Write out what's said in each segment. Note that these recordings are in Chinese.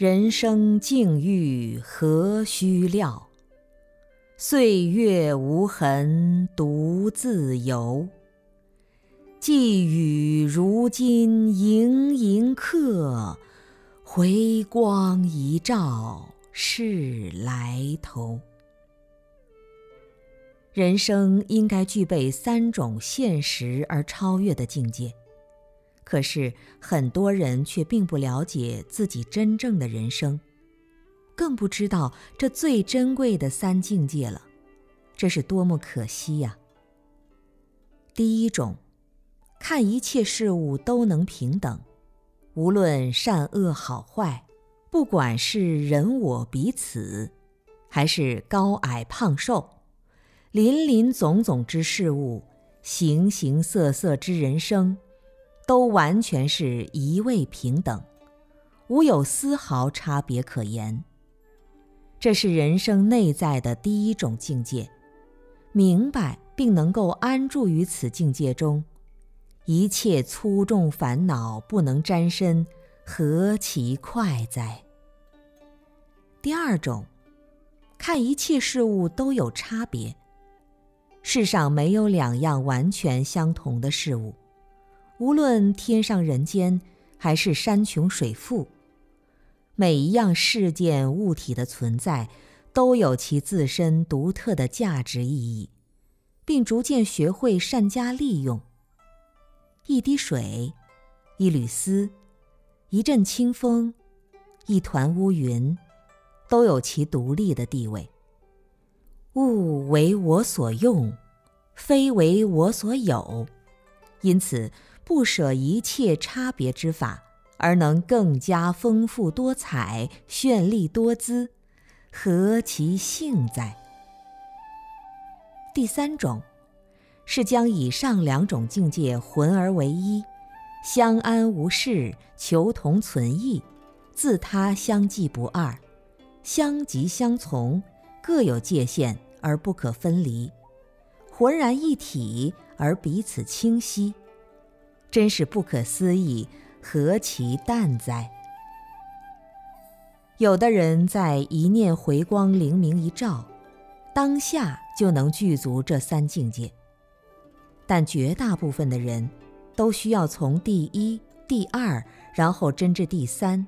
人生境遇何须料？岁月无痕独自游。寄语如今盈盈客，回光一照是来头。人生应该具备三种现实而超越的境界。可是很多人却并不了解自己真正的人生，更不知道这最珍贵的三境界了，这是多么可惜呀！第一种，看一切事物都能平等，无论善恶好坏，不管是人我彼此，还是高矮胖瘦，林林总总之事物，形形色色之人生。都完全是一味平等，无有丝毫差别可言。这是人生内在的第一种境界，明白并能够安住于此境界中，一切粗重烦恼不能沾身，何其快哉！第二种，看一切事物都有差别，世上没有两样完全相同的事物。无论天上人间，还是山穷水复，每一样事件物体的存在，都有其自身独特的价值意义，并逐渐学会善加利用。一滴水，一缕丝，一阵清风，一团乌云，都有其独立的地位。物为我所用，非为我所有，因此。不舍一切差别之法，而能更加丰富多彩、绚丽多姿，何其幸哉！第三种，是将以上两种境界混而为一，相安无事，求同存异，自他相继不二，相即相从，各有界限而不可分离，浑然一体而彼此清晰。真是不可思议，何其淡哉！有的人在一念回光灵明一照，当下就能具足这三境界。但绝大部分的人，都需要从第一、第二，然后真至第三。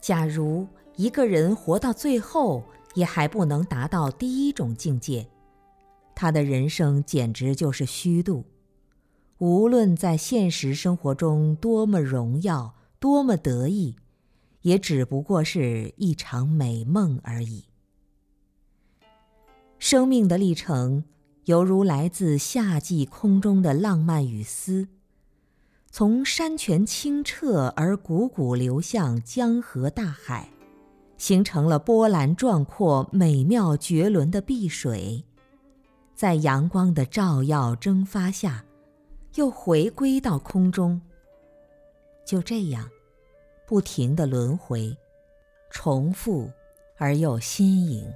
假如一个人活到最后，也还不能达到第一种境界，他的人生简直就是虚度。无论在现实生活中多么荣耀、多么得意，也只不过是一场美梦而已。生命的历程，犹如来自夏季空中的浪漫雨丝，从山泉清澈而汩汩流向江河大海，形成了波澜壮阔、美妙绝伦的碧水，在阳光的照耀蒸发下。又回归到空中，就这样，不停的轮回，重复而又新颖。